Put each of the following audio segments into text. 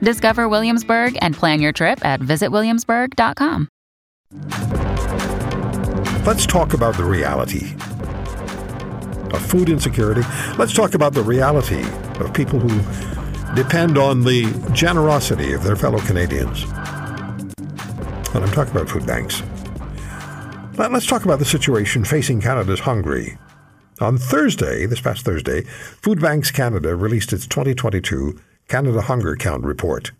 Discover Williamsburg and plan your trip at visitwilliamsburg.com. Let's talk about the reality of food insecurity. Let's talk about the reality of people who depend on the generosity of their fellow Canadians. And I'm talking about food banks. Let's talk about the situation facing Canada's hungry. On Thursday, this past Thursday, Food Banks Canada released its 2022 Canada Hunger Count report.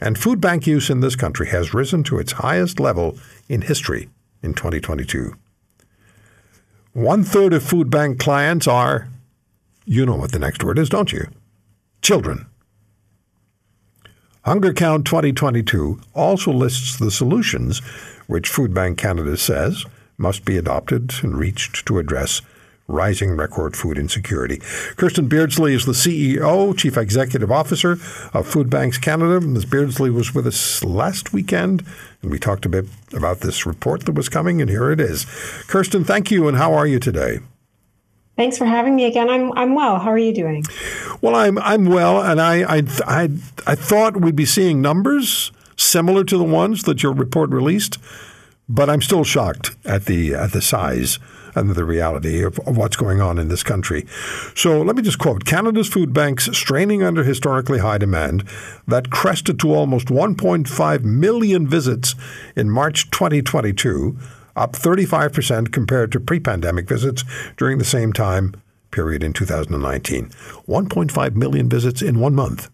And food bank use in this country has risen to its highest level in history in 2022. One third of food bank clients are, you know what the next word is, don't you? Children. Hunger Count 2022 also lists the solutions which Food Bank Canada says must be adopted and reached to address rising record food insecurity. Kirstin Beardsley is the CEO, Chief Executive Officer of Food Banks Canada. Ms. Beardsley was with us last weekend, and we talked a bit about this report that was coming, and here it is. Kirstin, thank you, and how are you today? Thanks for having me again. I'm I'm well. How are you doing? Well, I'm I'm well, and I I I, I thought we'd be seeing numbers similar to the ones that your report released, but I'm still shocked at the at the size and the reality of, of, what's going on in this country. So let me just quote Canada's food banks straining under historically high demand that crested to almost 1.5 million visits in March 2022, up 35% compared to pre pandemic visits during the same time period in 2019. 1.5 million visits in one month.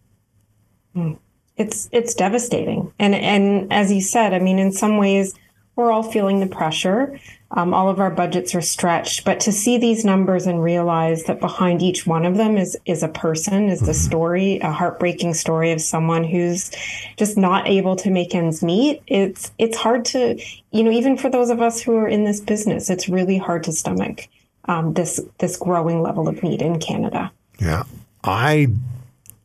Hmm. It's it's devastating, and and as you said, I mean, in some ways, we're all feeling the pressure. Um, all of our budgets are stretched, but to see these numbers and realize that behind each one of them is is a person, is the mm-hmm. story, a heartbreaking story of someone who's just not able to make ends meet. It's it's hard to, you know, even for those of us who are in this business, it's really hard to stomach um, this this growing level of need in Canada. Yeah, I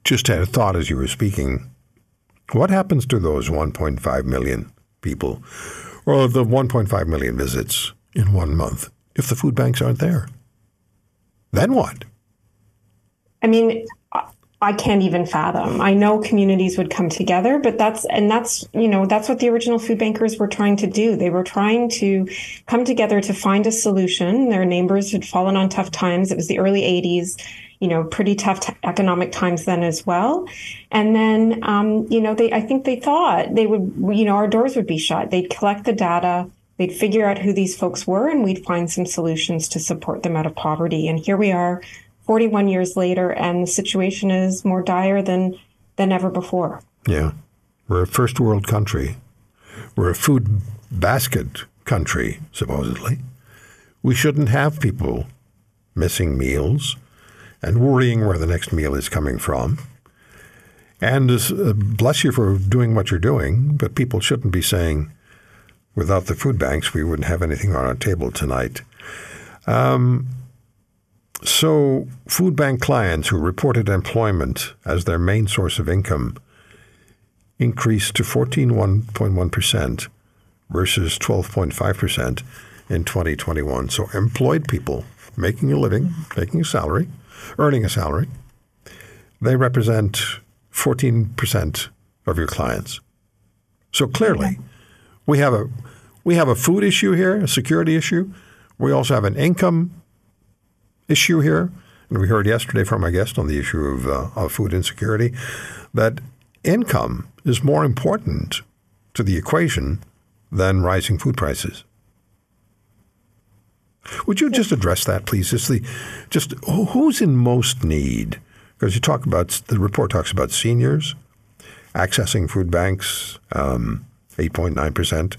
just had a thought as you were speaking. What happens to those 1.5 million people, or the 1.5 million visits in one month if the food banks aren't there? Then what? I mean, I can't even fathom. I know communities would come together, but that's and that's you know that's what the original food bankers were trying to do. They were trying to come together to find a solution. Their neighbors had fallen on tough times. It was the early '80s, you know, pretty tough t- economic times then as well. And then um, you know they I think they thought they would you know our doors would be shut. They'd collect the data They'd figure out who these folks were and we'd find some solutions to support them out of poverty. And here we are 41 years later and the situation is more dire than than ever before. Yeah. We're a first world country. We're a food basket country, supposedly. We shouldn't have people missing meals and worrying where the next meal is coming from. And uh, bless you for doing what you're doing, but people shouldn't be saying, Without the food banks, we wouldn't have anything on our table tonight. Um, so, food bank clients who reported employment as their main source of income increased to 14.1% versus 12.5% in 2021. So, employed people making a living, making a salary, earning a salary, they represent 14% of your clients. So, clearly, we have a we have a food issue here, a security issue. We also have an income issue here. And we heard yesterday from our guest on the issue of, uh, of food insecurity that income is more important to the equation than rising food prices. Would you just address that, please? Just the, just who's in most need? Because you talk about the report talks about seniors accessing food banks, um, eight point nine percent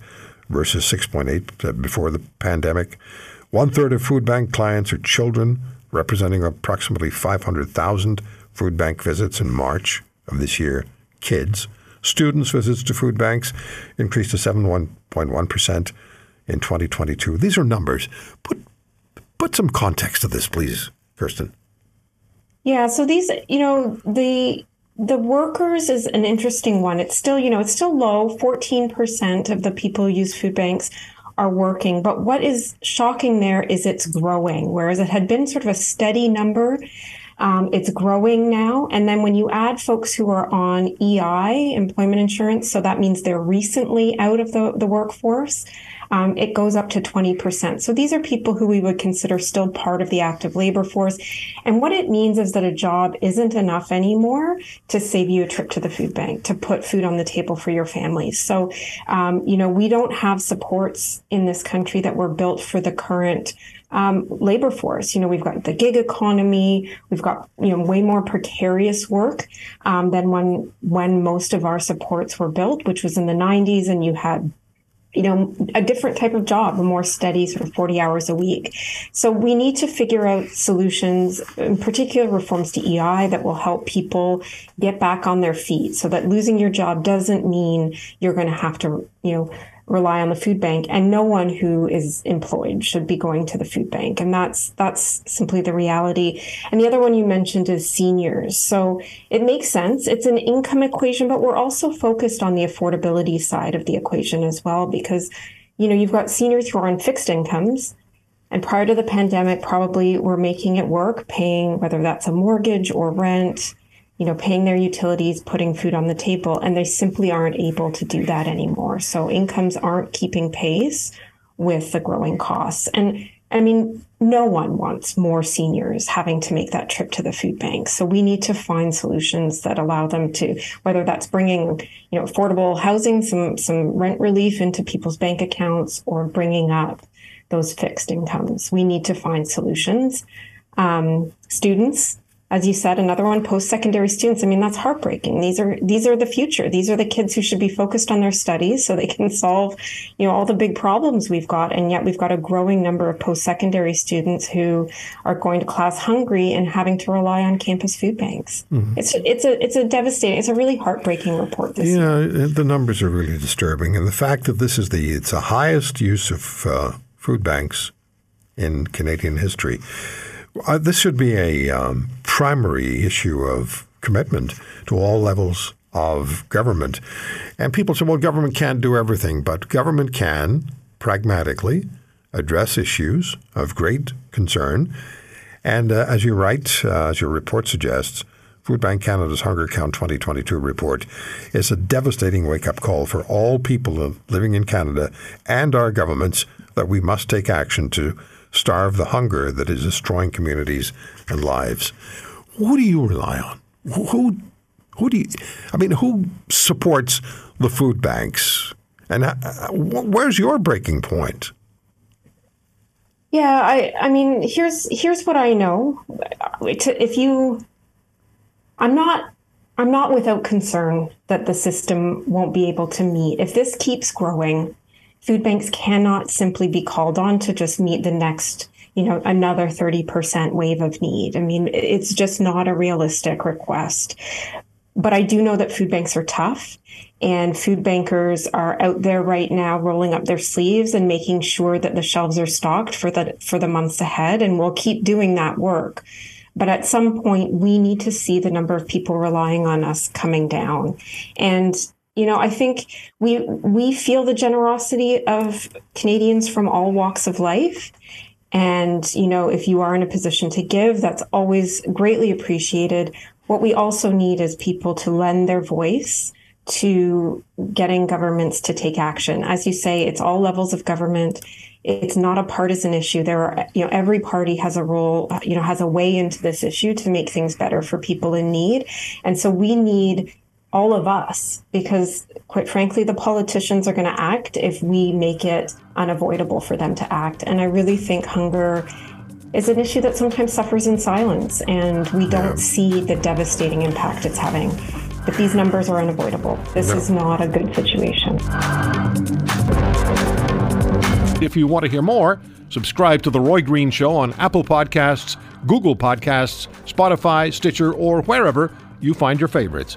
versus 6.8 before the pandemic. One third of food bank clients are children, representing approximately 500,000 food bank visits in March of this year kids. Students' visits to food banks increased to 71.1% in 2022. These are numbers. Put, put some context to this, please, Kirstin. Yeah, so these, you know, the the workers is an interesting one. It's still, you know, it's still low. 14% of the people who use food banks are working. But what is shocking there is it's growing, whereas it had been sort of a steady number. Um, it's growing now. And then when you add folks who are on EI, employment insurance, so that means they're recently out of the, the workforce, um, it goes up to 20%. So these are people who we would consider still part of the active labor force. And what it means is that a job isn't enough anymore to save you a trip to the food bank, to put food on the table for your families. So, um, you know, we don't have supports in this country that were built for the current um, labor force. You know, we've got the gig economy. We've got you know way more precarious work um, than when when most of our supports were built, which was in the 90s, and you had you know, a different type of job, more steady sort of 40 hours a week. So we need to figure out solutions, in particular reforms to EI that will help people get back on their feet so that losing your job doesn't mean you're going to have to, you know, rely on the food bank and no one who is employed should be going to the food bank. And that's that's simply the reality. And the other one you mentioned is seniors. So it makes sense. It's an income equation but we're also focused on the affordability side of the equation as well because you know you've got seniors who are on fixed incomes and prior to the pandemic probably were making it work paying whether that's a mortgage or rent you know, paying their utilities, putting food on the table, and they simply aren't able to do that anymore. So incomes aren't keeping pace with the growing costs. And I mean, no one wants more seniors having to make that trip to the food bank. So we need to find solutions that allow them to, whether that's bringing, you know, affordable housing, some some rent relief into people's bank accounts, or bringing up those fixed incomes. We need to find solutions. Um, students, as you said, another one, post-secondary students. I mean, that's heartbreaking. These are these are the future. These are the kids who should be focused on their studies so they can solve, you know, all the big problems we've got. And yet we've got a growing number of post-secondary students who are going to class hungry and having to rely on campus food banks. Mm-hmm. It's it's a it's a devastating. It's a really heartbreaking report. This yeah, year. the numbers are really disturbing, and the fact that this is the it's the highest use of uh, food banks in Canadian history. Uh, this should be a um, primary issue of commitment to all levels of government. And people say, well, government can't do everything, but government can pragmatically address issues of great concern. And uh, as you write, uh, as your report suggests, Food Bank Canada's Hunger Count 2022 report is a devastating wake up call for all people living in Canada and our governments that we must take action to starve the hunger that is destroying communities and lives. Who do you rely on? Who, who do you? I mean, who supports the food banks? And uh, where's your breaking point? Yeah, I, I mean, here's here's what I know. If you, I'm not I'm not without concern that the system won't be able to meet. If this keeps growing, food banks cannot simply be called on to just meet the next you know another 30% wave of need. I mean it's just not a realistic request. But i do know that food banks are tough and food bankers are out there right now rolling up their sleeves and making sure that the shelves are stocked for the for the months ahead and we'll keep doing that work. But at some point we need to see the number of people relying on us coming down. And you know, I think we we feel the generosity of Canadians from all walks of life. And, you know, if you are in a position to give, that's always greatly appreciated. What we also need is people to lend their voice to getting governments to take action. As you say, it's all levels of government. It's not a partisan issue. There are, you know, every party has a role, uh, you know, has a way into this issue to make things better for people in need. And so we need all of us, because quite frankly, the politicians are going to act if we make it unavoidable for them to act. And I really think hunger is an issue that sometimes suffers in silence, and we don't yeah. see the devastating impact it's having. But these numbers are unavoidable. This no. is not a good situation. If you want to hear more, subscribe to The Roy Green Show on Apple Podcasts, Google Podcasts, Spotify, Stitcher, or wherever you find your favorites.